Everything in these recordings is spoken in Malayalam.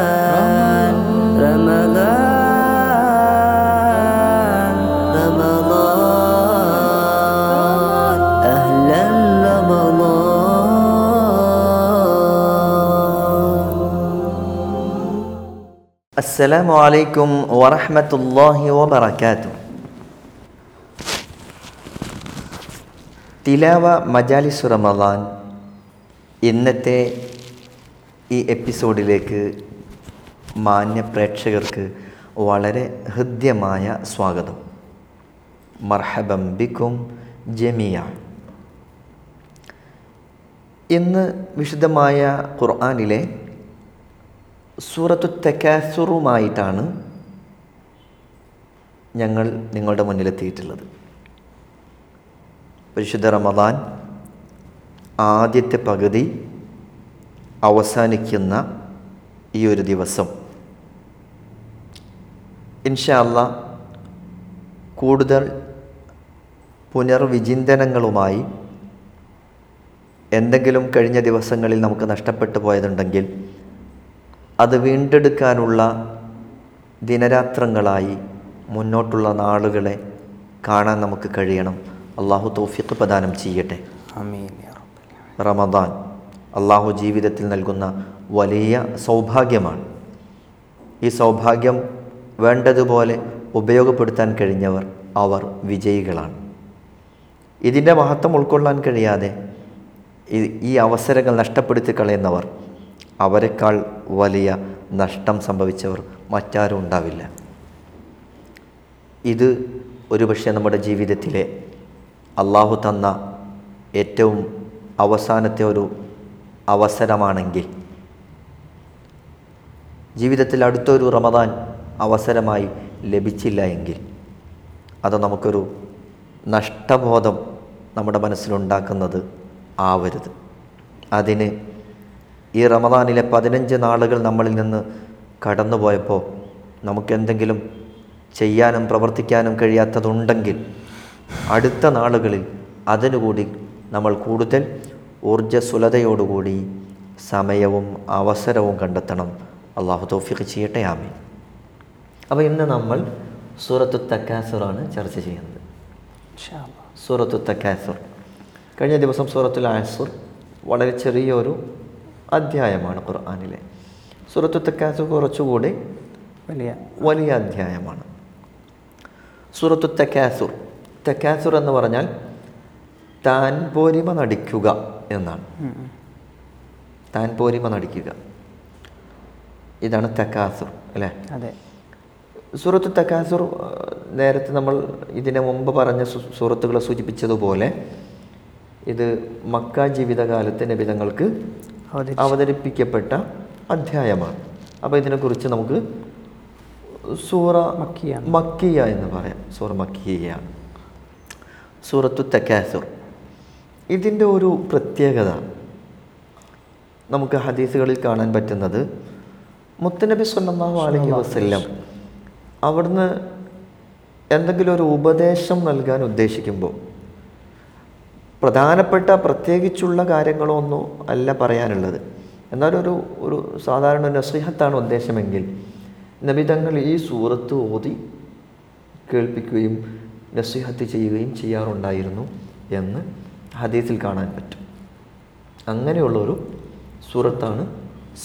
رمضان رمضان رمضان أهلا رمضان السلام عليكم ورحمة الله وبركاته തിലാവ മജാലിസ് റമദാൻ ഇന്നത്തെ ഈ എപ്പിസോഡിലേക്ക് മാന്യ പ്രേക്ഷകർക്ക് വളരെ ഹൃദ്യമായ സ്വാഗതം. മർഹബം ബിക്കും ജമിയ. ഇന്ന് വിശുദ്ധമായ ഖുർആാനിലെ സൂറത്തു തെക്കാസുറുമായിട്ടാണ് ഞങ്ങൾ നിങ്ങളുടെ മുന്നിലെത്തിയിട്ടുള്ളത്. പരിശുദ്ധ റമദാൻ ആദ്യത്തെ പകുതി അവസാനിക്കുന്ന ഈ ഒരു ദിവസം. ഇൻഷല്ല കൂടുതൽ പുനർവിചിന്തനങ്ങളുമായി എന്തെങ്കിലും കഴിഞ്ഞ ദിവസങ്ങളിൽ നമുക്ക് നഷ്ടപ്പെട്ടു പോയതുണ്ടെങ്കിൽ അത് വീണ്ടെടുക്കാനുള്ള ദിനരാത്രങ്ങളായി മുന്നോട്ടുള്ള നാളുകളെ കാണാൻ നമുക്ക് കഴിയണം. അള്ളാഹു തോഫിക്ക് പ്രദാനം ചെയ്യട്ടെ. റമദാൻ. അള്ളാഹു ജീവിതത്തിൽ നൽകുന്ന വലിയ സൗഭാഗ്യമാണ്. ഈ സൗഭാഗ്യം വേണ്ടതുപോലെ ഉപയോഗപ്പെടുത്താൻ കഴിഞ്ഞവർ അവർ വിജയികളാണ്. ഇതിന്റെ മഹത്വം ഉൾക്കൊള്ളാൻ കഴിയാതെ ഈ- അവസരങ്ങൾ നഷ്ടപ്പെടുത്തി കളയുന്നവർ അവരെക്കാൾ വലിയ നഷ്ടം സംഭവിച്ചവർ മറ്റാരും ഉണ്ടാവില്ല. ഇത് ഒരുപക്ഷെ നമ്മുടെ ജീവിതത്തിലെ അള്ളാഹു തന്ന ഏറ്റവും അവസാനത്തെ ഒരു അവസരമാണെങ്കിൽ. ജീവിതത്തിൽ അടുത്തൊരു റമദാൻ അവസരമായി ലഭിച്ചില്ല എങ്കിൽ അത് നമുക്കൊരു നഷ്ടബോധം നമ്മുടെ മനസ്സിലുണ്ടാക്കുന്നത് ആവരുത്. അതിന് ഈ റമദാനിലെ പതിനഞ്ച് നാളുകൾ നമ്മളിൽ നിന്ന് കടന്നുപോയപ്പോൾ നമുക്കെന്തെങ്കിലും ചെയ്യാനും പ്രവർത്തിക്കാനും കഴിയാത്തതുണ്ടെങ്കിൽ അടുത്ത നാളുകളിൽ അതിനുകൂടി നമ്മൾ കൂടുതൽ ഊർജസ്വലതയോടുകൂടി സമയവും അവസരവും കണ്ടെത്തണം. അള്ളാഹു തോഫിക്ക് ചെയ്യട്ടെ ആമീൻ. അപ്പോൾ ഇന്ന് നമ്മൾ സൂറത്തു തക്കാസുറാണ് ചർച്ച ചെയ്യുന്നത്. സൂറത്തു തക്കാസുർ. കഴിഞ്ഞ ദിവസം സൂറത്തുൽ ആസുർ വളരെ ചെറിയൊരു അധ്യായമാണ് ഖുർആാനിലെ. സൂറത്തു തക്കാസുർ കുറച്ചുകൂടി വലിയ. വലിയ അധ്യായമാണ്. സൂറത്തു തക്കാസുർ. തക്കാസുർ എന്ന് പറഞ്ഞാൽ താൻ പോരിമ നടിക്കുക എന്നാണ്. താൻ പോരിമ നടിക്കുക. ഇതാണ് തക്കാസുർ അല്ലേ? അതെ. സൂറത്തു തക്കാസുർ നേരത്തെ നമ്മൾ ഇതിനു മുമ്പ് പറഞ്ഞ സുഹൃത്തുക്കളെ സൂറത്തുകളെ സൂചിപ്പിച്ചതുപോലെ ഇത് മക്ക ജീവിതകാലത്ത് നബിതങ്ങൾക്ക് അവതരിപ്പിക്കപ്പെട്ട അധ്യായമാണ്. അപ്പോൾ ഇതിനെക്കുറിച്ച് നമുക്ക് സൂറ മക്കിയ മക്കിയ എന്ന് പറയാം. സൂറ മക്കിയ. സൂറത്തു തക്കാസുർ. ഇതിന്റെ ഒരു പ്രത്യേകത നമുക്ക് ഹദീസുകളിൽ കാണാൻ പറ്റുന്നത് മുത്തനബി സല്ലല്ലാഹു അലൈഹി വസല്ലം അവിടുന്ന് എന്തെങ്കിലും ഒരു ഉപദേശം നൽകാൻ ഉദ്ദേശിക്കുമ്പോൾ പ്രധാനപ്പെട്ട പ്രത്യേകിച്ചുള്ള കാര്യങ്ങളോ ഒന്നും അല്ല പറയാനുള്ളത്. എന്നാലും ഒരു ഒരു സാധാരണ നസീഹത്താണ് ഉദ്ദേശമെങ്കിൽ നബിതങ്ങൾ ഈ സൂറത്ത് ഓതി കേൾപ്പിക്കുകയും നസീഹത്ത് ചെയ്യുകയും ചെയ്യാറുണ്ടായിരുന്നു എന്ന് ഹദീസിൽ കാണാൻ പറ്റും. അങ്ങനെയുള്ളൊരു സൂറത്താണ്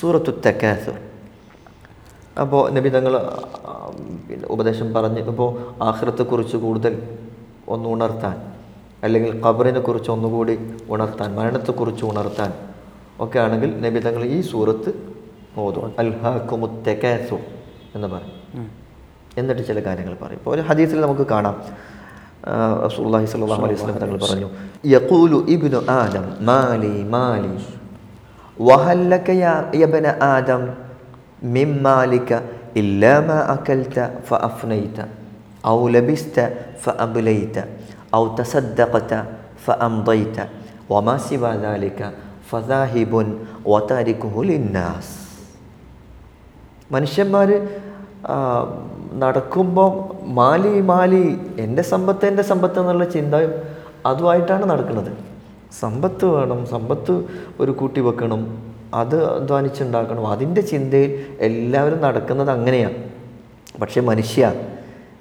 സൂറത്തു തെക്കാസർ അപ്പോൾ നബി തങ്ങൾ പിന്നെ ഉപദേശം പറഞ്ഞ് ഇപ്പോൾ ആഹ്റത്തെക്കുറിച്ച് കൂടുതൽ ഒന്ന് ഉണർത്താൻ അല്ലെങ്കിൽ ഖബറിനെ കുറിച്ച് ഒന്നുകൂടി ഉണർത്താൻ മരണത്തെക്കുറിച്ച് ഉണർത്താൻ ഒക്കെ ആണെങ്കിൽ നബി തങ്ങൾ ഈ സൂറത്ത് ഓതും അൽഹാഖുമുത്തക്കാസു എന്ന് പറയും. എന്നിട്ട് ചില കാര്യങ്ങൾ പറയും. ഇപ്പോൾ ഒരു ഹദീസിൽ നമുക്ക് കാണാം. ആ, റസൂലുള്ളാഹി സ്വല്ലല്ലാഹു അലൈഹി വസല്ലം തങ്ങൾ പറഞ്ഞു യഖൂലു ഇബ്നു ആദം മാലി മാലി وهل لك يا يا ابن آدم من مالك إلا ما أكلت فأفنيت أو لبست فأبليت أو تصدقت فأمضيت وما سوى ذلك فذاهب وتاركه للناس മനുഷ്യന്മാർ നടക്കുമ്പോൾ മാലി മാലി എന്റെ സമ്പത്ത് എന്റെ സമ്പത്ത് എന്നുള്ള ചിന്തയും അതുമായിട്ടാണ് നടക്കുന്നത്. സമ്പത്ത് വേണം സമ്പത്ത് ഒരു കൂട്ടി വെക്കണം അത് അധ്വാനിച്ചുണ്ടാക്കണം. അതിന്റെ ചിന്തയിൽ എല്ലാവരും നടക്കുന്നത് അങ്ങനെയാണ് പക്ഷേ മനുഷ്യ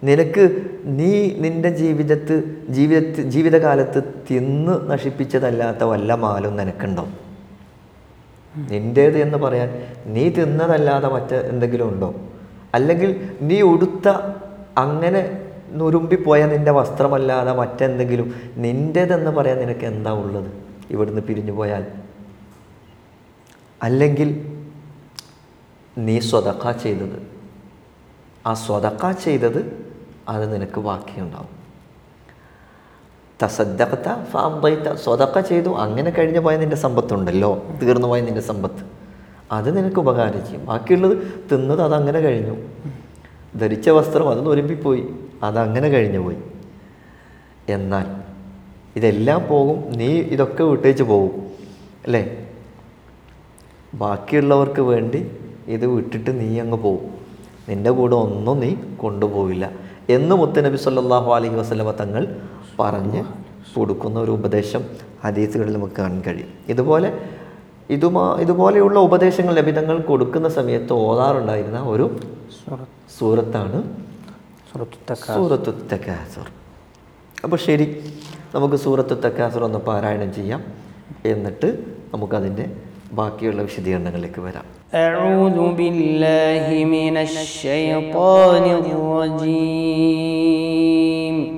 നിനക്ക് നീ നിന്റെ ജീവിതത്ത് ജീവിത ജീവിതകാലത്ത് തിന്ന് നശിപ്പിച്ചതല്ലാത്ത വല്ല മാലും നിനക്കുണ്ടോ നിന്റേത് എന്ന് പറയാൻ നീ തിന്നതല്ലാതെ മറ്റെന്തെങ്കിലും ഉണ്ടോ? അല്ലെങ്കിൽ നീ ഉടുത്ത അങ്ങനെ നുരുമ്പിപ്പോയ നിന്റെ വസ്ത്രമല്ലാതെ മറ്റെന്തെങ്കിലും നിന്റേതെന്ന് പറയാൻ നിനക്ക് എന്താ ഉള്ളത്? ഇവിടുന്ന് പിരിഞ്ഞു പോയാൽ. അല്ലെങ്കിൽ നീ സ്വതക്ക ചെയ്തത്. ആ സ്വതക്ക ചെയ്തത് അത് നിനക്ക് ബാക്കിയുണ്ടാവും. തസദ്ദഖത്ത ഫാംബൈത്ത സ്വതക്ക ചെയ്തു. അങ്ങനെ കഴിഞ്ഞു പോയ നിന്റെ സമ്പത്തുണ്ടല്ലോ. തീർന്നു പോയ നിന്റെ സമ്പത്ത്. അത് നിനക്ക് ഉപകാരം ചെയ്യും ബാക്കിയുള്ളത് തിന്നത് അതങ്ങനെ കഴിഞ്ഞു. ധരിച്ച വസ്ത്രം അത് നൊരുമ്പിപ്പോയി അതങ്ങനെ കഴിഞ്ഞു പോയി. എന്നാൽ ഇതെല്ലാം പോകും. നീ ഇതൊക്കെ വിട്ടേച്ച് പോകും അല്ലേ? ബാക്കിയുള്ളവർക്ക് വേണ്ടി ഇത് വിട്ടിട്ട് നീ അങ്ങ് പോകും നിന്റെ കൂടെ ഒന്നും നീ കൊണ്ടുപോവില്ല എന്ന് മുത്തനബി സല്ലാഹു അലഹി വസ്ലമ തങ്ങൾ പറഞ്ഞ് കൊടുക്കുന്ന ഒരു ഉപദേശം ഹദീസുകളിൽ നമുക്ക് കാണാൻ കഴിയും. ഇതുപോലെ ഇതുമാ ഇതുപോലെയുള്ള ഉപദേശങ്ങൾ ലഭിതങ്ങൾ കൊടുക്കുന്ന സമയത്ത് ഓതാറുണ്ടായിരുന്ന ഒരു സൂറത്ത് സൂറത്താണ് സൂറത്തു തക്ക സൂറത്തു തക്കാസുർ അപ്പോൾ ശരി നമുക്ക് സൂറത്തു തക്കാസുർ ഒന്ന് പാരായണം ചെയ്യാം എന്നിട്ട് നമുക്കതിൻ്റെ ബാക്കിയുള്ള വിശദീകരണങ്ങളിലേക്ക് വരാം أعوذ بالله من الشيطان الرجيم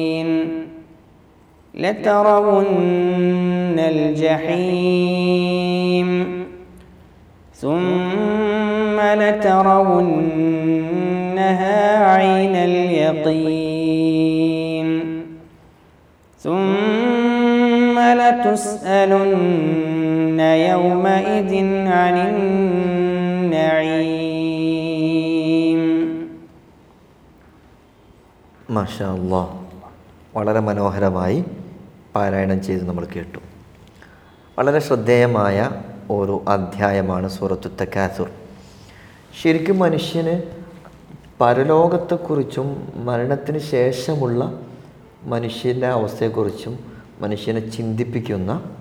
لترون الجحيم ثم لترونها عين اليقين ثم لتسألن يومئذ عن النعيم മാഷാ അല്ലാ വളരെ മനോഹരമായി പാരായണം ചെയ്ത് നമ്മൾ കേട്ടു. വളരെ ശ്രദ്ധേയമായ ഒരു അധ്യായമാണ് സൂറത്തു തക്കാസുർ ശരിക്കും മനുഷ്യന് പരലോകത്തെക്കുറിച്ചും മരണത്തിന് ശേഷമുള്ള മനുഷ്യന്റെ അവസ്ഥയെക്കുറിച്ചും മനുഷ്യനെ ചിന്തിപ്പിക്കുന്ന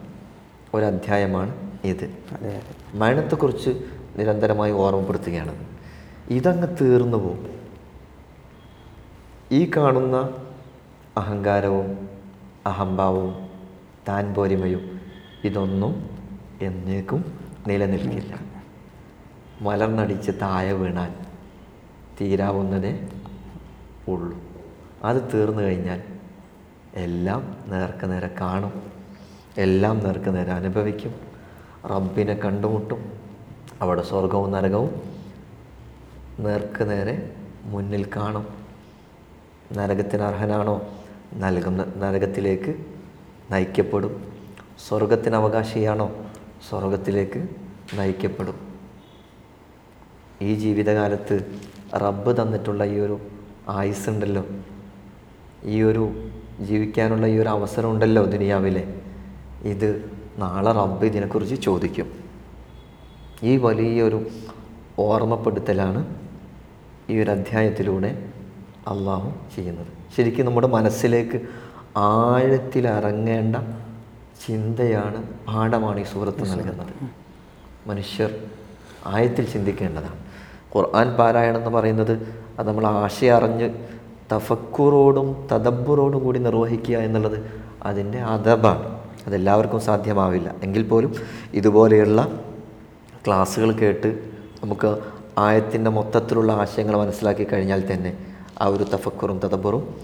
ഒരധ്യായമാണ് ഇത്. മരണത്തെക്കുറിച്ച് നിരന്തരമായി ഓർമ്മപ്പെടുത്തുകയാണ്. ഇതങ്ങ് തീർന്നു പോകും. ഈ കാണുന്ന അഹങ്കാരവും അഹംഭാവവും താൻ പോരിമയും ഇതൊന്നും എന്നേക്കും നിലനിൽക്കില്ല. മലർന്നടിച്ച് താഴെ വീണാൽ തീരാവുന്നതേ ഉള്ളൂ. അത് തീർന്നു കഴിഞ്ഞാൽ എല്ലാം നേർക്ക് നേരെ കാണും. എല്ലാം നേർക്ക് നേരെ അനുഭവിക്കും. റബ്ബിനെ കണ്ടുമുട്ടും. അവിടെ സ്വർഗവും നരകവും നേർക്ക് നേരെ മുന്നിൽ കാണും. നരകത്തിന് അർഹനാണോ? നൽകുന്ന നരകത്തിലേക്ക് നയിക്കപ്പെടും. സ്വർഗത്തിന് അവകാശിയാണോ? സ്വർഗത്തിലേക്ക് നയിക്കപ്പെടും. ഈ ജീവിതകാലത്ത് റബ്ബ് തന്നിട്ടുള്ള ഈ ഒരു ആയുസ്സുണ്ടല്ലോ ഈ ഒരു ജീവിക്കാനുള്ള ഈ ഒരു അവസരം ഉണ്ടല്ലോ ദുനിയാവിലെ. ഇത് നാളെ റബ്ബ് ഇതിനെക്കുറിച്ച് ചോദിക്കും. ഈ വലിയൊരു ഓർമ്മപ്പെടുത്തലാണ് ഈ ഒരു അധ്യായത്തിലൂടെ അള്ളാഹു ചെയ്യുന്നത്. ശരിക്കും നമ്മുടെ മനസ്സിലേക്ക് ആഴത്തിലിറങ്ങേണ്ട ചിന്തയാണ് പാഠമാണ് ഈ സൂറത്ത് നൽകുന്നത്. മനുഷ്യർ ആയത്തിൽ ചിന്തിക്കേണ്ടതാണ്. ഖുർആൻ പാരായണം എന്ന് പറയുന്നത് അത് നമ്മൾ ആശയം അറിഞ്ഞ് തഫക്കുറോടും തദബ്ബുറോടും കൂടി നിർവഹിക്കുക എന്നുള്ളത് അതിന്റെ അതബാണ് അതെല്ലാവർക്കും സാധ്യമാവില്ല. എങ്കിൽ പോലും ഇതുപോലെയുള്ള ക്ലാസ്സുകൾ കേട്ട് നമുക്ക് ആയത്തിന്റെ മൊത്തത്തിലുള്ള ആശയങ്ങൾ മനസ്സിലാക്കി കഴിഞ്ഞാൽ തന്നെ ആ ഒരു തഫക്കുറും തദബറും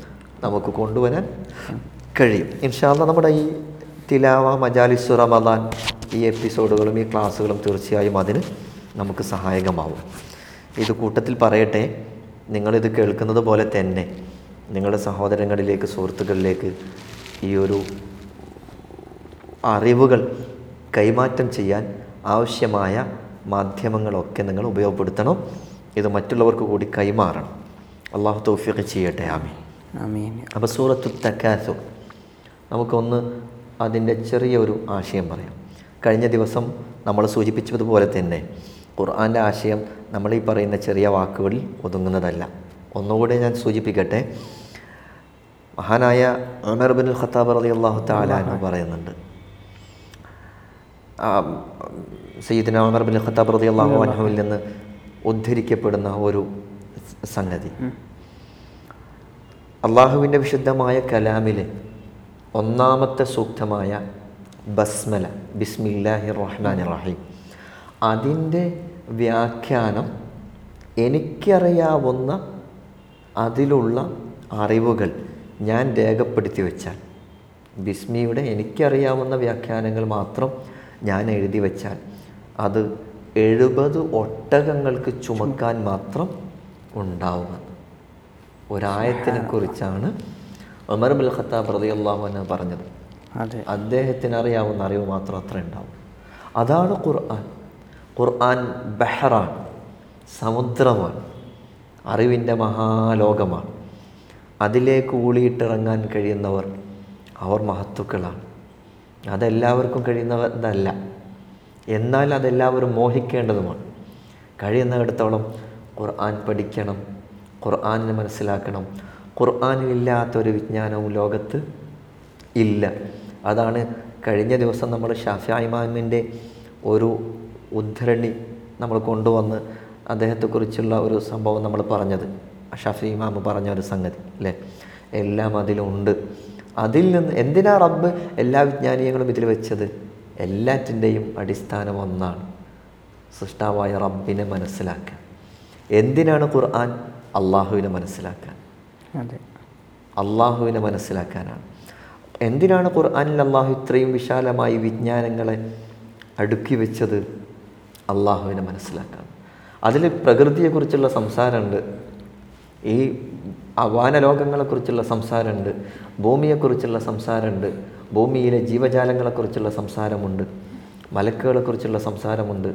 നമുക്ക് കൊണ്ടുവരാൻ കഴിയും. ഇൻഷാല്ല നമ്മുടെ ഈ തിലാവ മജാലിസ് റമദാൻ ഈ എപ്പിസോഡുകളും ഈ ക്ലാസ്സുകളും തീർച്ചയായും അതിന് നമുക്ക് സഹായകമാവും. ഇത് കൂട്ടത്തിൽ പറയട്ടെ നിങ്ങളിത് കേൾക്കുന്നത് പോലെ തന്നെ നിങ്ങളുടെ സഹോദരങ്ങളിലേക്ക് സുഹൃത്തുക്കളിലേക്ക് ഈ ഒരു അറിവുകൾ കൈമാറ്റം ചെയ്യാൻ ആവശ്യമായ മാധ്യമങ്ങളൊക്കെ നിങ്ങൾ ഉപയോഗപ്പെടുത്തണം. ഇത് മറ്റുള്ളവർക്ക് കൂടി കൈമാറണം. അള്ളാഹു തൗഫീഖ് ചെയ്യട്ടെ ആമീൻ. ആമീൻ. അപ്പോൾ സൂറത്തു തക്കാസുർ നമുക്കൊന്ന് അതിന്റെ ചെറിയ ഒരു ആശയം പറയാം. കഴിഞ്ഞ ദിവസം നമ്മൾ സൂചിപ്പിച്ചതുപോലെ തന്നെ ഖുർആന്റെ ആശയം നമ്മൾ ഈ പറയുന്ന ചെറിയ വാക്കുകളിൽ ഒതുങ്ങുന്നതല്ല. ഒന്നുകൂടെ ഞാൻ സൂചിപ്പിക്കട്ടെ. മഹാനായ ഉമർ ബിൻ ഖത്താബ് അലി അള്ളാഹു താലാന്ന് പറയുന്നുണ്ട്. സയ്യിദിന ഉമർ ബിൻ ഖത്താബ് റതി അള്ളാഹു. അൻഹുവിൽ നിന്ന് ഉദ്ധരിക്കപ്പെടുന്ന ഒരു സംഗതി അള്ളാഹുവിന്റെ വിശുദ്ധമായ കലാമിലെ ഒന്നാമത്തെ സൂക്തമായ ബസ്മല ബിസ്മില്ലാഹി റഹ്മാൻ റഹീം. അതിന്റെ വ്യാഖ്യാനം എനിക്കറിയാവുന്ന അതിലുള്ള അറിവുകൾ ഞാൻ രേഖപ്പെടുത്തി വെച്ചാൽ ബിസ്മിയുടെ എനിക്കറിയാവുന്ന വ്യാഖ്യാനങ്ങൾ മാത്രം ഞാൻ എഴുതി വെച്ചാൽ അത് എഴുപത് ഒട്ടകങ്ങൾക്ക് ചുമക്കാൻ മാത്രം ഉണ്ടാവുമെന്ന് ഒരായത്തിനെ കുറിച്ചാണ് ഉമർ ബുൽ ഖത്താബ് റളിയല്ലാഹു അൻഹു പറഞ്ഞത്. അദ്ദേഹത്തിന് അറിയാവുന്ന അറിവ് മാത്രം അത്ര ഉണ്ടാവും അതാണ് ഖുർആൻ. ഖുർആൻ ബെഹ്റാൻ സമുദ്രമാണ് അറിവിന്റെ മഹാലോകമാണ്. അതിലേക്ക് ഊളിയിട്ടിറങ്ങാൻ കഴിയുന്നവർ അവർ മഹത്തുക്കളാണ്. അതെല്ലാവർക്കും കഴിയുന്നതല്ല എന്നാൽ അതെല്ലാവരും മോഹിക്കേണ്ടതുമാണ്. കഴിയുന്നിടത്തോളം ഖുർആൻ പഠിക്കണം ഖുർആാനിനെ മനസ്സിലാക്കണം. ഖുർആാനിലില്ലാത്തൊരു വിജ്ഞാനവും ലോകത്ത് ഇല്ല. അതാണ് കഴിഞ്ഞ ദിവസം നമ്മൾ ഷാഫി ഇമാമിന്റെ ഒരു ഉദ്ധരണി നമ്മൾ കൊണ്ടുവന്ന് അദ്ദേഹത്തെക്കുറിച്ചുള്ള ഒരു സംഭവം നമ്മൾ പറഞ്ഞത്. ഷാഫി ഇമാമ് പറഞ്ഞ ഒരു സംഗതി അല്ലേ? എല്ലാം അതിലുണ്ട്. അതിൽ നിന്ന് എന്തിനാ റബ്ബ് എല്ലാ വിജ്ഞാനീയങ്ങളും ഇതിൽ വെച്ചത്? എല്ലാറ്റിന്റെയും അടിസ്ഥാനം ഒന്നാണ് സൃഷ്ടാവായ റബ്ബിനെ മനസ്സിലാക്കാൻ. എന്തിനാണ് ഖുർആൻ അള്ളാഹുവിനെ മനസ്സിലാക്കാൻ? അള്ളാഹുവിനെ മനസ്സിലാക്കാനാണ്. എന്തിനാണ് ഖുർആനിൽ അള്ളാഹു ഇത്രയും വിശാലമായി വിജ്ഞാനങ്ങളെ അടുക്കി വെച്ചത്? അള്ളാഹുവിനെ മനസ്സിലാക്കാൻ. അതിൽ പ്രകൃതിയെക്കുറിച്ചുള്ള സംസാരമുണ്ട്. ഈ വാനലോകങ്ങളെക്കുറിച്ചുള്ള സംസാരമുണ്ട്. ഭൂമിയെക്കുറിച്ചുള്ള സംസാരമുണ്ട്. ഭൂമിയിലെ ജീവജാലങ്ങളെക്കുറിച്ചുള്ള സംസാരമുണ്ട്. മലക്കുകളെക്കുറിച്ചുള്ള സംസാരമുണ്ട്.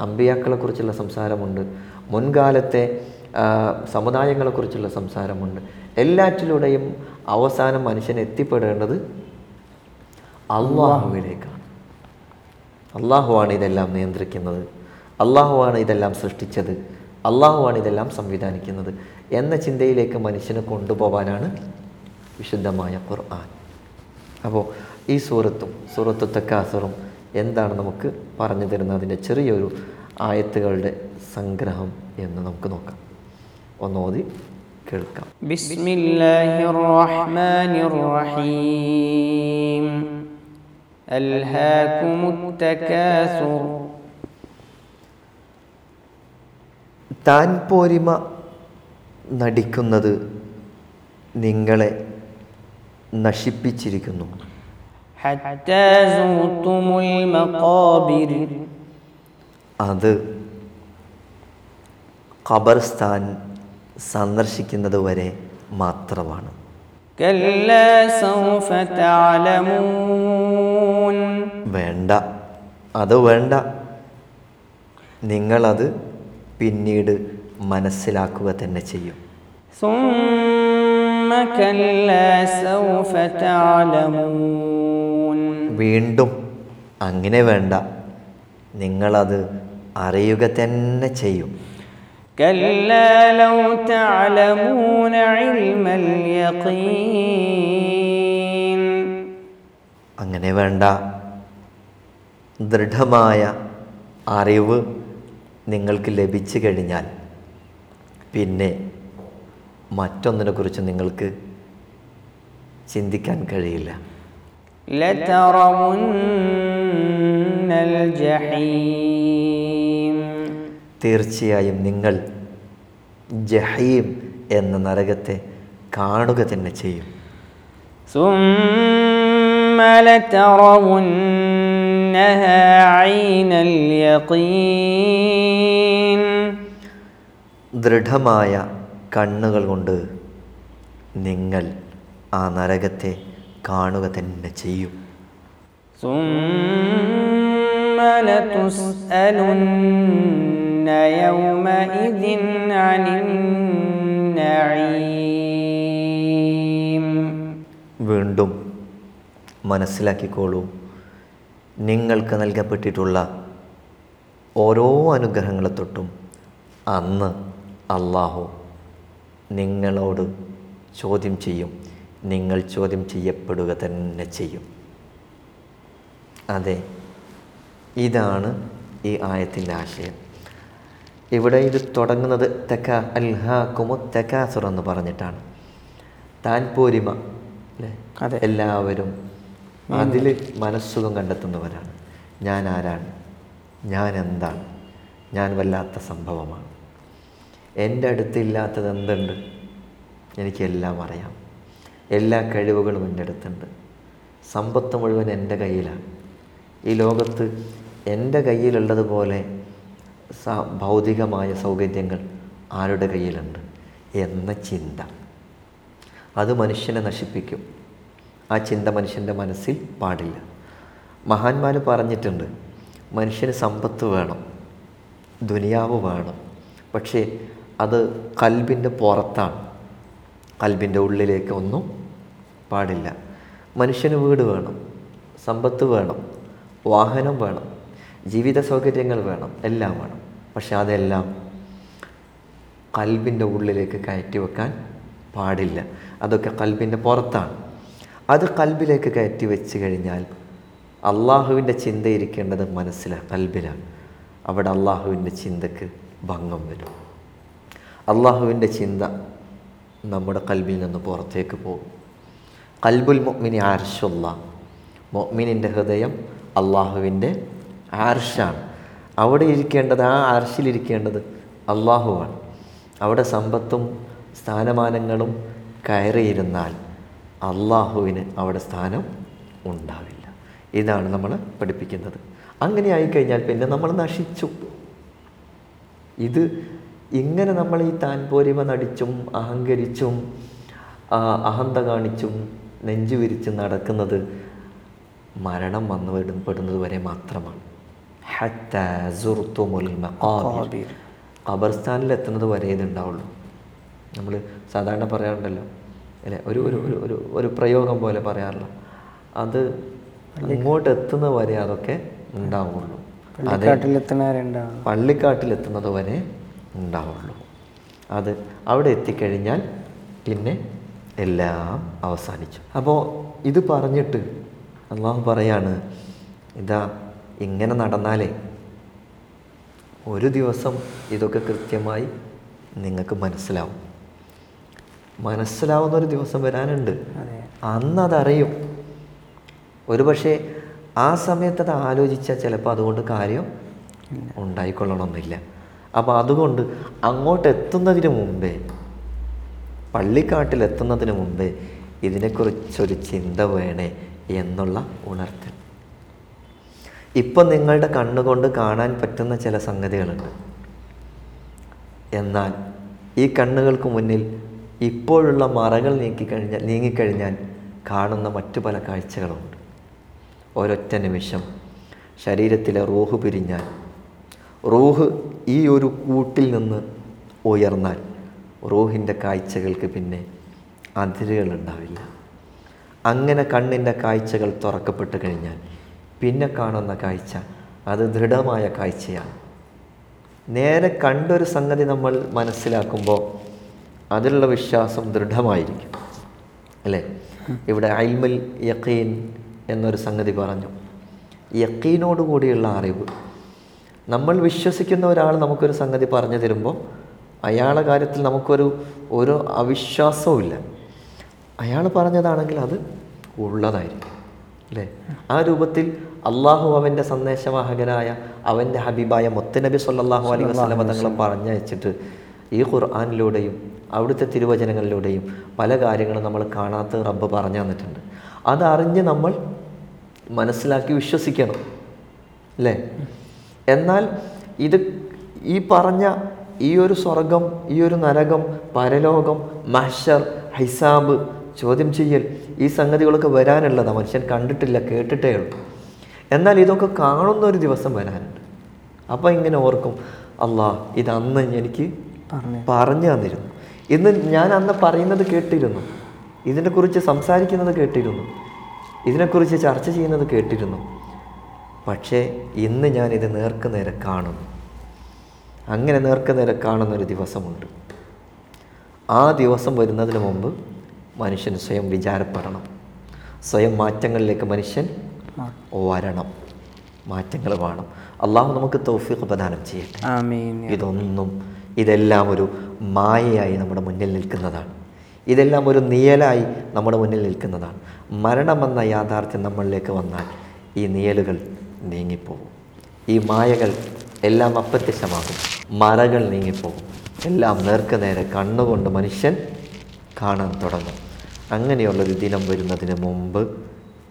അമ്പിയാക്കളെക്കുറിച്ചുള്ള സംസാരമുണ്ട്. മുൻകാലത്തെ സമുദായങ്ങളെക്കുറിച്ചുള്ള സംസാരമുണ്ട്. എല്ലാറ്റിലൂടെയും അവസാനം മനുഷ്യൻ എത്തിപ്പെടേണ്ടത് അള്ളാഹുവിലേക്കാണ്. അള്ളാഹുവാണ് ഇതെല്ലാം നിയന്ത്രിക്കുന്നത്. അള്ളാഹുവാണ് ഇതെല്ലാം സൃഷ്ടിച്ചത്. അള്ളാഹുവാണ് ഇതെല്ലാം സംവിധാനിക്കുന്നത് എന്ന ചിന്തയിലേക്ക് മനുഷ്യനെ കൊണ്ടുപോകാനാണ് വിശുദ്ധമായ ഖുർആൻ. അപ്പോൾ ഈ സൂറത്തും സൂറത്തു തക്കാസറും എന്താണ് നമുക്ക് പറഞ്ഞു തരുന്നത് അതിന്റെ ചെറിയൊരു ആയത്തുകളുടെ സംഗ്രഹം എന്ന് നമുക്ക് നോക്കാം. ഒന്നോതി കേൾക്കാം. താൻ പോരിമ നടിക്കുന്നത് നിങ്ങളെ നശിപ്പിച്ചിരിക്കുന്നു. അത് ഖബർസ്ഥാൻ സന്ദർശിക്കുന്നത് വരെ മാത്രമാണ്. വേണ്ട. അത് വേണ്ട. നിങ്ങളത് പിന്നീട് മനസ്സിലാക്കുക തന്നെ ചെയ്യും. വീണ്ടും അങ്ങനെ വേണ്ട. നിങ്ങളത് അറിയുക തന്നെ ചെയ്യും. അങ്ങനെ വേണ്ട. ദൃഢമായ അറിവ് നിങ്ങൾക്ക് ലഭിച്ചു കഴിഞ്ഞാൽ പിന്നെ മറ്റൊന്നിനെക്കുറിച്ച് നിങ്ങൾക്ക് ചിന്തിക്കാൻ കഴിയില്ല. ലതറമുന്നൽ ജഹീം. തീർച്ചയായും നിങ്ങൾ ജഹീം എന്ന നരകത്തെ കാണുക തന്നെ ചെയ്യും. ദൃഢമായ കണ്ണുകൾ കൊണ്ട് നിങ്ങൾ ആ നരകത്തെ കാണുക തന്നെ ചെയ്യും. يومئذ عن النعيم വീണ്ടും മനസ്സിലാക്കിക്കോളൂ നിങ്ങൾക്ക് നൽകപ്പെട്ടിട്ടുള്ള ഓരോ അനുഗ്രഹങ്ങളെ തൊട്ടും അന്ന് അള്ളാഹു നിങ്ങളോട് ചോദ്യം ചെയ്യും നിങ്ങൾ ചോദ്യം ചെയ്യപ്പെടുക തന്നെ ചെയ്യും അതെ ഇതാണ് ഈ ആയത്തിൻ്റെ ആശയം ഇവിടെ ഇത് തുടങ്ങുന്നത് തെക്ക അൽഹാക്കുമു തെക്കാസുർ എന്ന് പറഞ്ഞിട്ടാണ്. താൻ പോരിമ അല്ലേ? അതെ. എല്ലാവരും അതിൽ മനസ്സുഖം കണ്ടെത്തുന്നവരാണ്. ഞാൻ ആരാണ്? ഞാൻ എന്താണ്? ഞാൻ വല്ലാത്ത സംഭവമാണ്. എന്റെ അടുത്തില്ലാത്തത് എന്തുണ്ട്? എനിക്കെല്ലാം അറിയാം. എല്ലാ കഴിവുകളും എന്റെ അടുത്തുണ്ട്. സമ്പത്ത് മുഴുവൻ എന്റെ കയ്യിലാണ്. ഈ ലോകത്ത് എന്റെ കയ്യിലുള്ളതുപോലെ ഭൗതികമായ സൗകര്യങ്ങൾ ആരുടെ കയ്യിലുണ്ട് എന്ന ചിന്ത. അത് മനുഷ്യനെ നശിപ്പിക്കും. ആ ചിന്ത മനുഷ്യന്റെ മനസ്സിൽ പാടില്ല. മഹാന്മാർ പറഞ്ഞിട്ടുണ്ട് മനുഷ്യന് സമ്പത്ത് വേണം ദുനിയാവ് വേണം. പക്ഷേ അത് കൽബിന്റെ പുറത്താണ്. കൽബിന്റെ ഉള്ളിലേക്ക് ഒന്നും പാടില്ല. മനുഷ്യന് വീട് വേണം സമ്പത്ത് വേണം വാഹനം വേണം ജീവിത സൗകര്യങ്ങൾ വേണം എല്ലാം വേണം. പക്ഷെ അതെല്ലാം കൽബിന്റെ ഉള്ളിലേക്ക് കയറ്റി വെക്കാൻ പാടില്ല. അതൊക്കെ കൽബിന്റെ പുറത്താണ്. അത് കൽബിലേക്ക് കയറ്റി വെച്ച് കഴിഞ്ഞാൽ അള്ളാഹുവിന്റെ ചിന്ത ഇരിക്കേണ്ടത് മനസ്സിലാണ് കൽബിലാണ്. അവിടെ അള്ളാഹുവിന്റെ ചിന്തക്ക് ഭംഗം വരും. അള്ളാഹുവിന്റെ ചിന്ത നമ്മുടെ കൽബിൽ നിന്ന് പുറത്തേക്ക് പോകും. കൽബുൽ മൊമിനി ആർഷുള്ള മൊമിനിന്റെ ഹൃദയം അള്ളാഹുവിന്റെ ആർഷാണ് അവിടെ ഇരിക്കേണ്ടത് ആ അർശിലിരിക്കേണ്ടത് അള്ളാഹുവാണ്. അവിടെ സമ്പത്തും സ്ഥാനമാനങ്ങളും കയറിയിരുന്നാൽ അള്ളാഹുവിന് അവിടെ സ്ഥാനം ഉണ്ടാവില്ല. ഇതാണ് നമ്മൾ പഠിപ്പിക്കുന്നത്. അങ്ങനെ ആയിക്കഴിഞ്ഞാൽ പിന്നെ നമ്മൾ നശിച്ചു. ഇത് ഇങ്ങനെ നമ്മൾ ഈ താൻപോരിമ നടിച്ചും അഹങ്കരിച്ചും അഹന്ത കാണിച്ചും നെഞ്ചു വിരിച്ചും നടക്കുന്നത് മരണം വന്നു പെടും- പെടുന്നത് വരെ മാത്രമാണ്. ഹത്താ സുർത്തുമുൽ. ഖബർസ്ഥാനിൽ എത്തുന്നത് വരെ ഇതുണ്ടാവുള്ളൂ നമ്മൾ സാധാരണ പറയാറുണ്ടല്ലോ. അല്ലേ? ഒരു ഒരു ഒരു ഒരു ഒരു പ്രയോഗം പോലെ പറയാറില്ല അത് ഇങ്ങോട്ട് എത്തുന്ന വരെ അതൊക്കെ ഉണ്ടാവുള്ളൂ. പള്ളിക്കാട്ടിലെത്തുന്നത് വരെ ഉണ്ടാവുള്ളൂ. അത് അവിടെ എത്തിക്കഴിഞ്ഞാൽ പിന്നെ എല്ലാം അവസാനിച്ചു. അപ്പോൾ ഇത് പറഞ്ഞിട്ട് അള്ളാഹു പറയാണ് ഇതാ ഇങ്ങനെ നടന്നാലേ ഒരു ദിവസം ഇതൊക്കെ കൃത്യമായി നിങ്ങൾക്ക് മനസ്സിലാവും. മനസ്സിലാവുന്ന ഒരു ദിവസം വരാനുണ്ട്. അതെ. അന്ന് അതറിയും ഒരുപക്ഷെ ആ സമയത്ത് അത് ആലോചിച്ചാൽ ചിലപ്പോൾ അതുകൊണ്ട് കാര്യം ഉണ്ടായിക്കൊള്ളണമെന്നില്ല. അപ്പോൾ അതുകൊണ്ട് അങ്ങോട്ട് എത്തുന്നതിന് മുമ്പേ പള്ളിക്കാട്ടിൽ എത്തുന്നതിന് മുമ്പേ ഇതിനെക്കുറിച്ചൊരു ചിന്ത വേണേ എന്നുള്ള ഉണർത്തൽ. ഇപ്പം നിങ്ങളുടെ കണ്ണുകൊണ്ട് കാണാൻ പറ്റുന്ന ചില സംഗതികളുണ്ട്. എന്നാൽ ഈ കണ്ണുകൾക്ക് മുന്നിൽ ഇപ്പോഴുള്ള മറകൾ നീക്കിക്കഴിഞ്ഞാൽ നീങ്ങിക്കഴിഞ്ഞാൽ കാണുന്ന മറ്റു പല കാഴ്ചകളുണ്ട് ഒരൊറ്റ നിമിഷം ശരീരത്തിലെ റൂഹ് പിരിഞ്ഞാൽ റൂഹ് ഈ ഒരു കൂട്ടിൽ നിന്ന് ഉയർന്നാൽ റൂഹിന്റെ കാഴ്ചകൾക്ക് പിന്നെ അതിരുകളുണ്ടാവില്ല. അങ്ങനെ കണ്ണിന്റെ കാഴ്ചകൾ തുറക്കപ്പെട്ട് കഴിഞ്ഞാൽ പിന്നെ കാണുന്ന കാഴ്ച അത് ദൃഢമായ കാഴ്ചയാണ്. നേരെ കണ്ടൊരു സംഗതി നമ്മൾ മനസ്സിലാക്കുമ്പോൾ അതിലുള്ള വിശ്വാസം ദൃഢമായിരിക്കും. അല്ലേ? ഇവിടെ അൽമുൽ യക്കീൻ എന്നൊരു സംഗതി പറഞ്ഞു. യക്കീനോട് കൂടിയുള്ള അറിവ്. നമ്മൾ വിശ്വസിക്കുന്ന ഒരാൾ നമുക്കൊരു സംഗതി പറഞ്ഞു തരുമ്പോൾ അയാളെ കാര്യത്തിൽ നമുക്കൊരു ഒരു അവിശ്വാസവും ഇല്ല അയാൾ പറഞ്ഞതാണെങ്കിൽ അത് ഉള്ളതായിരിക്കും. അല്ലേ ആ രൂപത്തിൽ അള്ളാഹു അവന്റെ സന്ദേശവാഹകനായ അവന്റെ ഹബീബായ മുത്തനബി സല്ലാഹു അലൈഹി വസല്ലമ തങ്ങളെ പറഞ്ഞയച്ചിട്ട് ഈ ഖുർആാനിലൂടെയും അവിടുത്തെ തിരുവചനങ്ങളിലൂടെയും പല കാര്യങ്ങളും നമ്മൾ കാണാത്ത റബ്ബ് പറഞ്ഞു തന്നിട്ടുണ്ട്. അതറിഞ്ഞ് നമ്മൾ മനസ്സിലാക്കി വിശ്വസിക്കണം. അല്ലേ എന്നാൽ ഇത് ഈ പറഞ്ഞ ഈ ഒരു സ്വർഗം ഈ ഒരു നരകം പരലോകം മഹ്ഷർ ഹിസാബ് ചോദ്യം ചെയ്യൽ ഈ സംഗതികളൊക്കെ വരാനുള്ളതാണ് മനുഷ്യൻ കണ്ടിട്ടില്ല കേട്ടിട്ടേ ഉള്ളൂ. എന്നാൽ ഇതൊക്കെ കാണുന്ന ഒരു ദിവസം വരാനുണ്ട് അപ്പം ഇങ്ങനെ ഓർക്കും അല്ലാ ഇതന്ന് എനിക്ക് പറഞ്ഞു. പറഞ്ഞു തന്നിരുന്നു. ഇന്ന് ഞാൻ അന്ന് പറയുന്നത് കേട്ടിരുന്നു. ഇതിനെക്കുറിച്ച് സംസാരിക്കുന്നത് കേട്ടിരുന്നു. ഇതിനെക്കുറിച്ച് ചർച്ച ചെയ്യുന്നത് കേട്ടിരുന്നു. പക്ഷേ ഇന്ന് ഞാനിത് നേർക്ക് നേരെ കാണുന്നു. അങ്ങനെ നേർക്ക് നേരെ കാണുന്നൊരു ദിവസമുണ്ട്. ആ ദിവസം വരുന്നതിന് മുമ്പ് മനുഷ്യൻ സ്വയം വിചാരപ്പെടണം. സ്വയം മാറ്റങ്ങളിലേക്ക് മനുഷ്യൻ വരണം. മാറ്റങ്ങൾ വേണം. അള്ളാഹു നമുക്ക് തൗഫീഖ് പ്രദാനം ചെയ്യട്ടെ. ഇതൊന്നും ഇതെല്ലാം ഒരു മായയായി നമ്മുടെ മുന്നിൽ നിൽക്കുന്നതാണ്. ഇതെല്ലാം ഒരു നിയലായി നമ്മുടെ മുന്നിൽ നിൽക്കുന്നതാണ്. മരണമെന്ന യാഥാർത്ഥ്യം നമ്മളിലേക്ക് വന്നാൽ ഈ നിയലുകൾ നീങ്ങിപ്പോകും. ഈ മായകൾ എല്ലാം അപ്രത്യക്ഷമാകും. മറകൾ നീങ്ങിപ്പോകും. എല്ലാം നേർക്ക് നേരെ കണ്ണുകൊണ്ട് മനുഷ്യൻ കാണാൻ തുടങ്ങും. അങ്ങനെയുള്ളൊരു ദിനം വരുന്നതിന് മുമ്പ്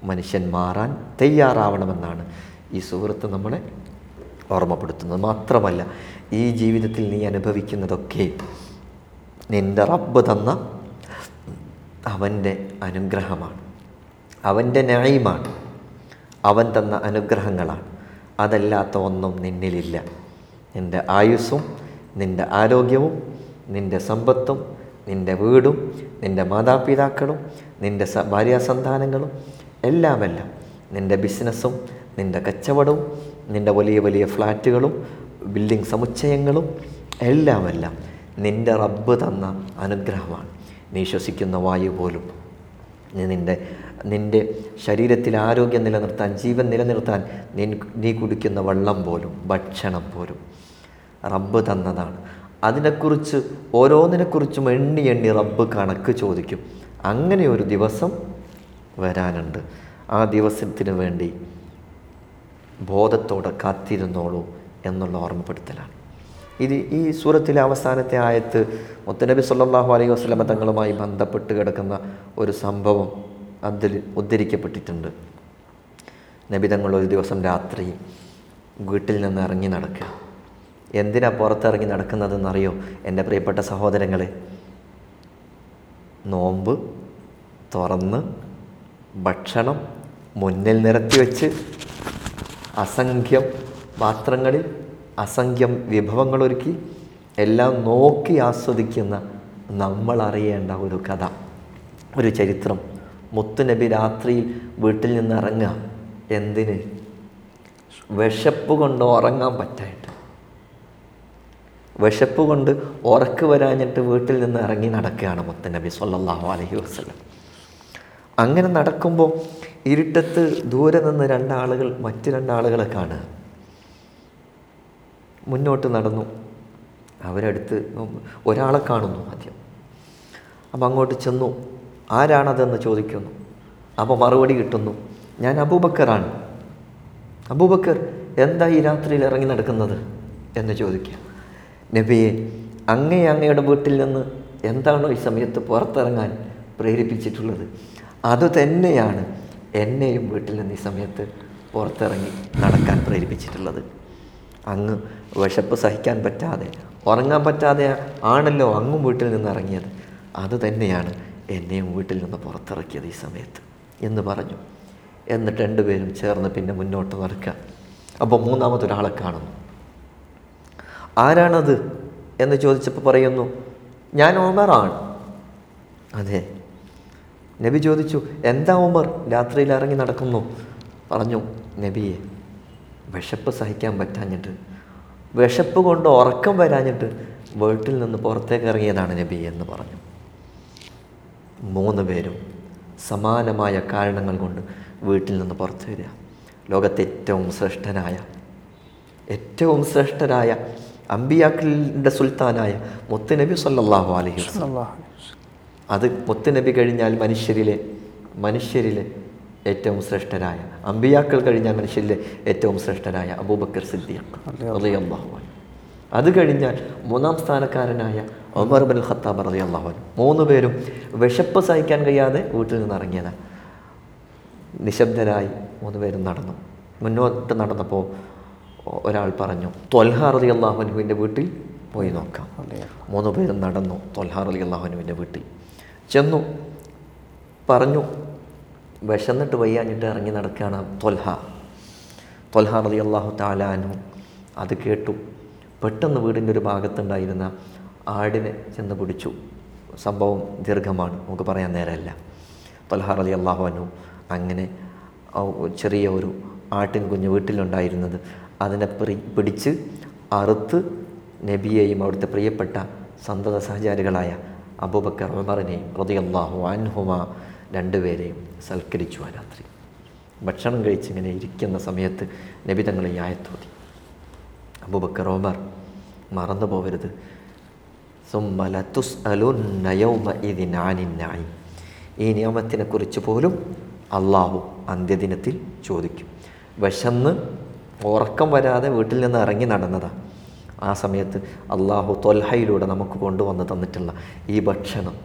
മനുഷ്യൻ മാറാൻ തയ്യാറാവണമെന്നാണ് ഈ സുഹൃത്ത് നമ്മളെ ഓർമ്മപ്പെടുത്തുന്നത്. മാത്രമല്ല ഈ ജീവിതത്തിൽ നീ അനുഭവിക്കുന്നതൊക്കെ നിന്റെ റബ്ബ് തന്ന അവന്റെ അനുഗ്രഹമാണ്. അവന്റെ ന്യായമാണ് അവൻ തന്ന അനുഗ്രഹങ്ങളാണ്. അതല്ലാത്ത ഒന്നും നിന്നിലില്ല. നിന്റെ ആയുസ്സും നിന്റെ ആരോഗ്യവും നിന്റെ സമ്പത്തും നിന്റെ വീടും നിന്റെ മാതാപിതാക്കളും നിന്റെ സ ഭാര്യാസന്താനങ്ങളും എല്ലാമെല്ലാം നിന്റെ ബിസിനസ്സും നിന്റെ കച്ചവടവും നിന്റെ വലിയ വലിയ ഫ്ലാറ്റുകളും ബിൽഡിംഗ് സമുച്ചയങ്ങളും എല്ലാമെല്ലാം നിന്റെ റബ്ബ് തന്ന അനുഗ്രഹമാണ്. നീ ശ്വസിക്കുന്ന വായു പോലും. നീ നിന്റെ നിന്റെ ശരീരത്തിൽ ആരോഗ്യം നിലനിർത്താൻ ജീവൻ നിലനിർത്താൻ നീ നീ കുടിക്കുന്ന വെള്ളം പോലും ഭക്ഷണം പോലും റബ്ബ് തന്നതാണ്. അതിനെക്കുറിച്ച് ഓരോന്നിനെക്കുറിച്ചും എണ്ണി എണ്ണി റബ്ബ് കണക്ക് ചോദിക്കും. അങ്ങനെ ഒരു ദിവസം വരാനുണ്ട്. ആ ദിവസത്തിന് വേണ്ടി ബോധത്തോടെ കാത്തിരുന്നോളൂ എന്നുള്ള ഓർമ്മപ്പെടുത്തലാണ്. ഇത് ഈ സൂറത്തിലെ അവസാനത്തെ ആയത്ത് മുത്തനബി സല്ലാഹു അലൈഹി വസ്ലമ തങ്ങളുമായി ബന്ധപ്പെട്ട് കിടക്കുന്ന ഒരു സംഭവം അതിൽ ഉദ്ധരിക്കപ്പെട്ടിട്ടുണ്ട്. നബി തങ്ങൾ ഒരു ദിവസം രാത്രി വീട്ടിൽ നിന്ന് ഇറങ്ങി നടക്കുക. എന്തിനാ പുറത്തിറങ്ങി നടക്കുന്നതെന്നറിയോ? എന്റെ പ്രിയപ്പെട്ട സഹോദരങ്ങളെ നോമ്പ് തുറന്ന് ഭക്ഷണം മുന്നിൽ നിരത്തി വെച്ച് അസംഖ്യം പാത്രങ്ങളിൽ അസംഖ്യം വിഭവങ്ങളൊരുക്കി എല്ലാം നോക്കി ആസ്വദിക്കുന്ന നമ്മൾ അറിയേണ്ട ഒരു കഥ ഒരു ചരിത്രം. മുത്തുനബി രാത്രിയിൽ വീട്ടിൽ നിന്ന് ഇറങ്ങുക എന്തിന്? വിശപ്പ് കൊണ്ട് ഉറങ്ങാൻ പറ്റായിട്ട് വിശപ്പ് കൊണ്ട് ഉറക്ക് വരാഞ്ഞിട്ട് വീട്ടിൽ നിന്ന് ഇറങ്ങി നടക്കുകയാണ് മുത്തനബി സല്ലല്ലാഹു അലൈഹി വസല്ലം. അങ്ങനെ നടക്കുമ്പോൾ ഇരുട്ടത്ത് ദൂരെ നിന്ന് രണ്ടാളുകൾ മറ്റു രണ്ടാളുകളെ കാണുക. മുന്നോട്ട് നടന്നു. അവരടുത്ത് ഒരാളെ കാണുന്നു ആദ്യം. അപ്പം അങ്ങോട്ട് ചെന്നു. ആരാണതെന്ന് ചോദിക്കുന്നു. അപ്പോൾ മറുപടി കിട്ടുന്നു. ഞാൻ അബൂബക്കറാണ്. അബൂബക്കർ എന്താ ഈ രാത്രിയിൽ ഇറങ്ങി നടക്കുന്നത്? എന്ന് ചോദിക്കുക. നബിയെ അങ്ങേ അങ്ങയുടെ വീട്ടിൽ നിന്ന് എന്താണോ ഈ സമയത്ത് പുറത്തിറങ്ങാൻ പ്രേരിപ്പിച്ചിട്ടുള്ളത്? അതുതന്നെയാണ് എന്നെയും വീട്ടിൽ നിന്ന് ഈ സമയത്ത് പുറത്തിറങ്ങി നടക്കാൻ പ്രേരിപ്പിച്ചിട്ടുള്ളത്. അങ്ങ് വിശപ്പ് സഹിക്കാൻ പറ്റാതെ ഉറങ്ങാൻ പറ്റാതെ ആണല്ലോ അങ്ങും വീട്ടിൽ നിന്ന് ഇറങ്ങിയത്. അതുതന്നെയാണ് എന്നെയും വീട്ടിൽ നിന്ന് പുറത്തിറക്കിയത് ഈ സമയത്ത് എന്ന് പറഞ്ഞു. എന്നിട്ട് രണ്ടുപേരും ചേർന്ന് പിന്നെ മുന്നോട്ട് നടക്കുക. അപ്പോൾ മൂന്നാമതൊരാളെ കാണുന്നു. ആരാണത് എന്ന് ചോദിച്ചപ്പോൾ പറയുന്നു ഞാൻ ഓമറാണ് അതെ. നബി ചോദിച്ചു എന്താ ഉമർ രാത്രിയിൽ ഇറങ്ങി നടക്കുന്നു. പറഞ്ഞു നബിയെ വിശപ്പ് സഹിക്കാൻ പറ്റാഞ്ഞിട്ട്. വിശപ്പ് കൊണ്ട് ഉറക്കം വരാഞ്ഞിട്ട് വീട്ടിൽ നിന്ന് പുറത്തേക്ക് ഇറങ്ങിയതാണ് നബി എന്ന് പറഞ്ഞു. മൂന്ന് പേരും സമാനമായ കാരണങ്ങൾ കൊണ്ട് വീട്ടിൽ നിന്ന് പുറത്തു വരിക. ലോകത്തെ ഏറ്റവും ശ്രേഷ്ഠനായ ഏറ്റവും ശ്രേഷ്ഠരായ അമ്പിയാക്കളുടെ സുൽത്താനായ മുത്തനബി സല്ലാഹു അലഹി. അത് മുത്തനബി കഴിഞ്ഞാൽ മനുഷ്യരിലെ മനുഷ്യരിലെ ഏറ്റവും ശ്രേഷ്ഠരായ അമ്പിയാക്കൾ കഴിഞ്ഞാൽ മനുഷ്യരിലെ ഏറ്റവും ശ്രേഷ്ഠരായ അബൂബക്കർ സിദ്ദീഖ് അത് കഴിഞ്ഞാൽ മൂന്നാം സ്ഥാനക്കാരനായ ഒമർ ബിൻ ഖത്താബ് അലി അള്ളാഹുൻ മൂന്ന് പേരും വിശപ്പ് സഹിക്കാൻ കഴിയാതെ വീട്ടിൽ നിന്ന് ഇറങ്ങിയതാണ് നിശബ്ദരായി മൂന്ന് പേരും നടന്നു. മുന്നോട്ട് നടന്നപ്പോൾ ഒരാൾ പറഞ്ഞു ത്വൽഹ റളിയല്ലാഹു അൻഹുവിന്റെ വീട്ടിൽ പോയി നോക്കാം. മൂന്ന് പേരും നടന്നു ത്വൽഹ റളിയല്ലാഹു അൻഹുവിന്റെ വീട്ടിൽ. ചെന്നു പറഞ്ഞു വിശന്നിട്ട് വയ്യാഞ്ഞിട്ട് ഇറങ്ങി നടക്കുകയാണ് ത്വൽഹ ത്വൽഹ റതി അള്ളാഹു താലാനു അത് കേട്ടു. പെട്ടെന്ന് വീടിന്റെ ഒരു ഭാഗത്തുണ്ടായിരുന്ന ആടിനെ ചെന്ന് പിടിച്ചു. സംഭവം ദീർഘമാണ് നമുക്ക് പറയാൻ നേരമല്ല. തൊൽഹാർ അലി അള്ളാഹുനു അങ്ങനെ ആ ചെറിയ ഒരു ആട്ടിൻ കുഞ്ഞ് വീട്ടിലുണ്ടായിരുന്നത് അതിനെ പിടിച്ച് അറുത്ത് നബിയെയും അവിടുത്തെ പ്രിയപ്പെട്ട സന്തത സഹചാരികളായ അബൂബക്കർ ഉമറിനെയും പ്രതിയല്ലാഹു അൻഹുമ രണ്ടുപേരെയും സൽക്കരിച്ചു ആ രാത്രി. ഭക്ഷണം കഴിച്ചിങ്ങനെ ഇരിക്കുന്ന സമയത്ത് നബി തങ്ങളെ ആയത്തോതി അബൂബക്കർ ഉമർ മറന്നു പോകരുത് ഈ നിയമത്തിനെക്കുറിച്ച് പോലും അള്ളാഹു അന്ത്യദിനത്തിൽ ചോദിക്കും. വിശന്ന് ഉറക്കം വരാതെ വീട്ടിൽ നിന്ന് ഇറങ്ങി നടന്നതാണ് ആ സമയത്ത് അള്ളാഹു തൊൽഹയിലൂടെ നമുക്ക് കൊണ്ടുവന്ന് തന്നിട്ടുള്ള ഈ ഭക്ഷണം.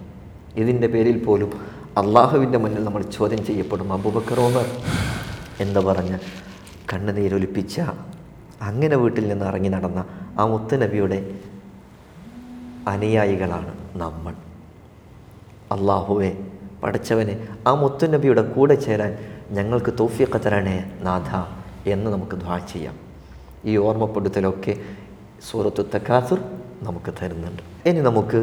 ഇതിന്റെ പേരിൽ പോലും അള്ളാഹുവിന്റെ മുന്നിൽ നമ്മൾ ചോദ്യം ചെയ്യപ്പെടും അബൂബക്കർ എന്താ എന്ന് പറഞ്ഞ് കണ്ണുനീരൊലിപ്പിച്ച അങ്ങനെ വീട്ടിൽ നിന്ന് ഇറങ്ങി നടന്ന ആ മുത്തുനബിയുടെ അനുയായികളാണ് നമ്മൾ. അള്ളാഹുവെ പഠിച്ചവനെ ആ മുത്തുനബിയുടെ കൂടെ ചേരാൻ ഞങ്ങൾക്ക് തോഫിയൊക്കെ തരണേ നാഥ. എന്ന് നമുക്ക് ദ്വാ ചെയ്യാം. ഈ ഓർമ്മപ്പെടുത്തലൊക്കെ സൂറത്തു തക്കാസുർ നമുക്ക് തരുന്നുണ്ട്. ഇനി നമുക്ക്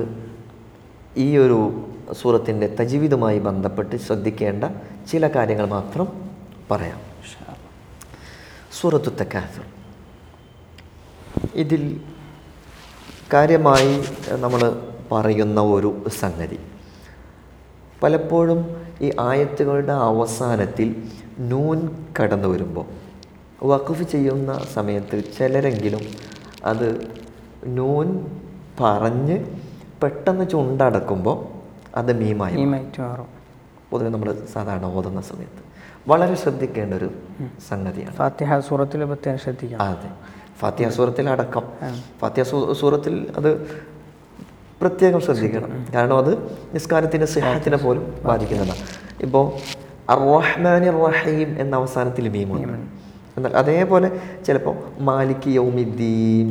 ഈ ഒരു സൂറത്തിന്റെ തജീവിതുമായി ബന്ധപ്പെട്ട് ശ്രദ്ധിക്കേണ്ട ചില കാര്യങ്ങൾ മാത്രം പറയാം. സൂറത്തു തക്കാസുർ ഇതിൽ കാര്യമായി നമ്മൾ പറയുന്ന ഒരു സംഗതി. പലപ്പോഴും ഈ ആയത്തുകളുടെ അവസാനത്തിൽ നൂൻ കടന്നു വരുമ്പോൾ വഖഫ് ചെയ്യുന്ന സമയത്ത് ചിലരെങ്കിലും അത് നൂൻ പറഞ്ഞ് പെട്ടെന്ന് ചുണ്ടടക്കുമ്പോൾ അത് മീമായി മാറും. പൊതുവെ നമ്മൾ സാധാരണ ഓതുന്ന സമയത്ത്. വളരെ ശ്രദ്ധിക്കേണ്ട ഒരു സംഗതിയാണ്. ഫാത്തിഹ സൂറത്തിൽ പ്രത്യേകം ശ്രദ്ധിക്കാം അതെ. ഫാത്തിഹ സൂറത്തിൽ അടക്കം ഫാത്തിഹ സൂറത്തിൽ അത് പ്രത്യേകം ശ്രദ്ധിക്കണം. കാരണം അത് നിസ്കാരത്തിന്റെ സ്നേഹത്തിനെ പോലും ബാധിക്കുന്നതാണ്. ഇപ്പോൾ അറഹ്മാനി റഹീം എന്ന അവസാനത്തിൽ മീമുണ്ട്. എന്നാൽ അതേപോലെ ചിലപ്പോൾ മാലിക് യൗമിദ്ദീൻ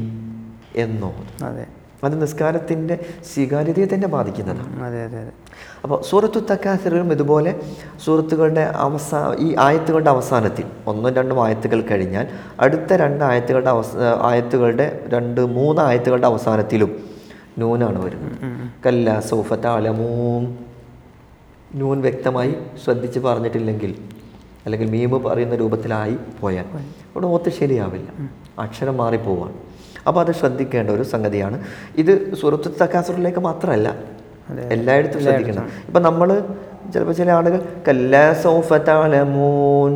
എന്നോ. അതെ. അത് നിസ്കാരത്തിന്റെ സ്വീകാര്യതയെ തന്നെ ബാധിക്കുന്നതാണ്. അതെ അതെ അതെ. അപ്പോൾ സൂറത്തു തക്കാസിറും ഇതുപോലെ സൂറത്തുകളുടെ അവസാ ഈ ആയത്തുകളുടെ അവസാനത്തിൽ ഒന്നും രണ്ടും ആയത്തുകൾ കഴിഞ്ഞാൽ അടുത്ത രണ്ട് ആയത്തുകളുടെ അവസ ആയത്തുകളുടെ രണ്ട് മൂന്ന് ആയത്തുകളുടെ അവസാനത്തിലും നൂനാണ് വരുന്നത്. കല്ല സൗഫത്ത അലമൂം നൂൻ വ്യക്തമായി ശ്രദ്ധിച്ച് പറഞ്ഞിട്ടില്ലെങ്കിൽ അല്ലെങ്കിൽ മീമ് പറയുന്ന രൂപത്തിലായി പോയാൽ ഇവിടെ ഓത്ത് ശരിയാവില്ല. അക്ഷരം മാറിപ്പോവാണ് അപ്പോൾ അത് ശ്രദ്ധിക്കേണ്ട ഒരു സംഗതിയാണ്. ഇത് സുഹൃത്തു തക്കാസുറിലേക്ക് മാത്രമല്ല എല്ലായിടത്തും ശ്രദ്ധിക്കണം. ഇപ്പം നമ്മൾ ചിലപ്പോൾ ചില ആളുകൾ കല്ലാ സൗഫത്താലമൂൻ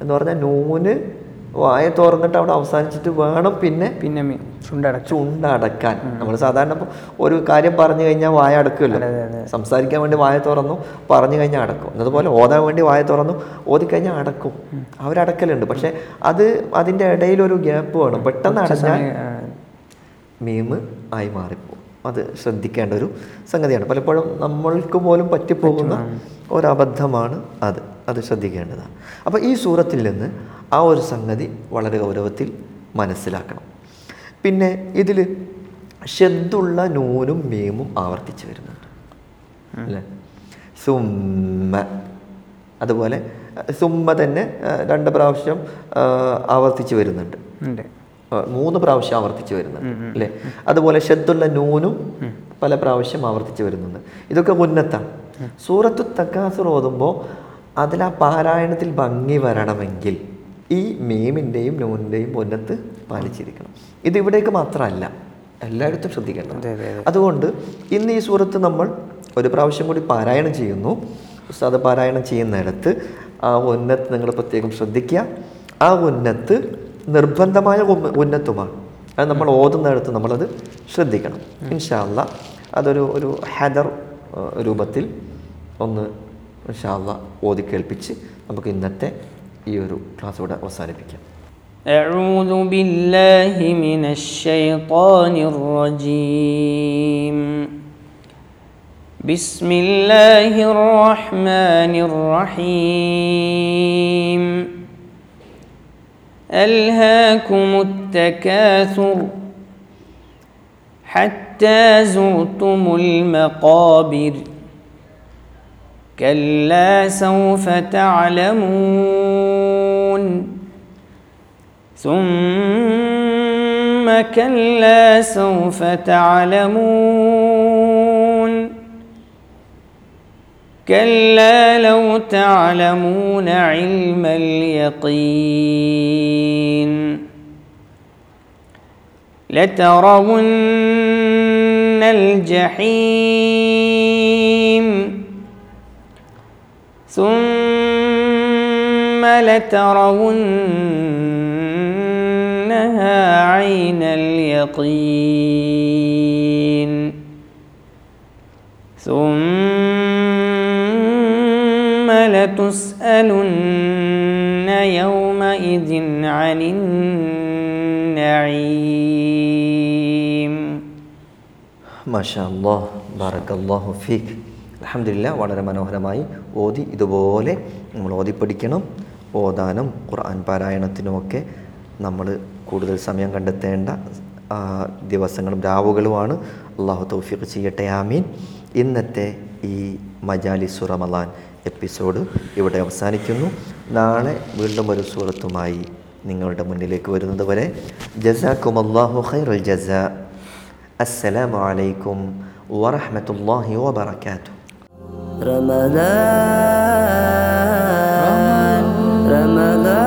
എന്ന് പറഞ്ഞാൽ നൂന് വായ തുറന്നിട്ട് അവിടെ അവസാനിച്ചിട്ട് വേണം പിന്നെ പിന്നെ ചുണ്ടടക്കാൻ. നമ്മൾ സാധാരണ ഒരു കാര്യം പറഞ്ഞു കഴിഞ്ഞാൽ വായ അടക്കുമല്ലോ. സംസാരിക്കാൻ വേണ്ടി വായ തുറന്നു പറഞ്ഞു കഴിഞ്ഞാൽ അടക്കും. അതുപോലെ ഓതാൻ വേണ്ടി വായ തുറന്നു ഓതിക്കഴിഞ്ഞാൽ അടക്കും. അവരടക്കലുണ്ട്. പക്ഷെ അത് അതിന്റെ ഇടയിൽ ഒരു ഗ്യാപ്പ് വേണം. പെട്ടെന്ന് അടച്ചാൽ മീമ് ആയി മാറിപ്പോകും. അത് ശ്രദ്ധിക്കേണ്ട ഒരു സംഗതിയാണ്. പലപ്പോഴും നമ്മൾക്ക് പോലും പറ്റിപ്പോകുന്ന ഒരബദ്ധമാണ് അത്. അത് ശ്രദ്ധിക്കേണ്ടതാണ്. അപ്പോൾ ഈ സൂറത്തിൽ നിന്ന് ആ ഒരു സംഗതി വളരെ ഗൗരവത്തിൽ മനസ്സിലാക്കണം. പിന്നെ ഇതിൽ ഷെദ്ദുള്ള നൂനും മീമും ആവർത്തിച്ചു വരുന്നുണ്ട്. അല്ലേ? സുമ്മ. അതുപോലെ സുമ്മ തന്നെ രണ്ട് പ്രാവശ്യം ആവർത്തിച്ചു വരുന്നുണ്ട്. മൂന്ന് പ്രാവശ്യം ആവർത്തിച്ചു വരുന്നുണ്ട്. അല്ലേ? അതുപോലെ ഷെദ്ദുള്ള നൂനും പല പ്രാവശ്യം ആവർത്തിച്ചു വരുന്നുണ്ട്. ഇതൊക്കെ മുന്നത്താണ്. സൂറത്തു തക്കാസുർ ഓതുമ്പോൾ അതിൽ ആ പാരായണത്തിൽ ഭംഗി വരണമെങ്കിൽ ഈ മീമിന്റെയും നൂനിന്റെയും പൊന്നത്ത് പാലിച്ചിരിക്കണം. ഇത് ഇവിടേക്ക് മാത്രമല്ല എല്ലായിടത്തും ശ്രദ്ധിക്കണം അതെ അതെ അതെ. അതുകൊണ്ട് ഇന്ന് ഈ സൂറത്ത് നമ്മൾ ഒരു പ്രാവശ്യം കൂടി പാരായണം ചെയ്യുന്നു. ഉസ്താദ് പാരായണം ചെയ്യുന്നിടത്ത് ആ ഉന്നത്ത് നിങ്ങൾ പ്രത്യേകം ശ്രദ്ധിക്കുക. ആ ഉന്നത്ത് നിർബന്ധമായ ഉന്നത്തുമാണ്. അത് നമ്മൾ ഓതുന്നിടത്ത് നമ്മളത് ശ്രദ്ധിക്കണം. ഇൻഷാല്ല അതൊരു ഒരു ഹെദർ രൂപത്തിൽ ഒന്ന് ഇൻഷാല്ല ഓതി കേൾപ്പിച്ച് നമുക്ക് ഇന്നത്തെ ഈ ഒരു ക്ലാസ് ഇവിടെ അവസാനിപ്പിക്കാം أعوذ بالله من الشيطان الرجيم بسم الله الرحمن الرحيم ألهاكم التكاثر حتى زرتم المقابر كلا سوف تعلمون ثم كلا سوف تعلمون كلا لو تعلمون علم اليقين لترون الجحيم ثم لترونها عين اليقين ثم لتسألن يومئذ عن النعيم മാഷാ അല്ലാഹ് ബാറക്കല്ലാഹു ഫീഖ് അൽഹംദുലില്ല വളരെ മനോഹരമായി ഓതി ഇതുപോലെ നമ്മൾ ഓതി പഠിക്കണം ഓതാനും ഖുർആൻ പാരായണത്തിനുമൊക്കെ നമ്മൾ കൂടുതൽ സമയം കണ്ടെത്തേണ്ട ആ, ദിവസങ്ങളും രാവുകളുമാണ് അള്ളാഹു തൗഫീഖ് ചെയ്യട്ടെ ആമീൻ ഇന്നത്തെ ഈ മജാലിസു റമലാൻ എപ്പിസോഡ് ഇവിടെ അവസാനിക്കുന്നു നാളെ വീണ്ടും ഒരു സൂറത്തുമായി നിങ്ങളുടെ മുന്നിലേക്ക് വരുന്നത് വരെ ജസാക്കും അള്ളാഹു ഖൈറുൽ ജസാ السلام عليكم ورحمة الله وبركاته رمضان رمضان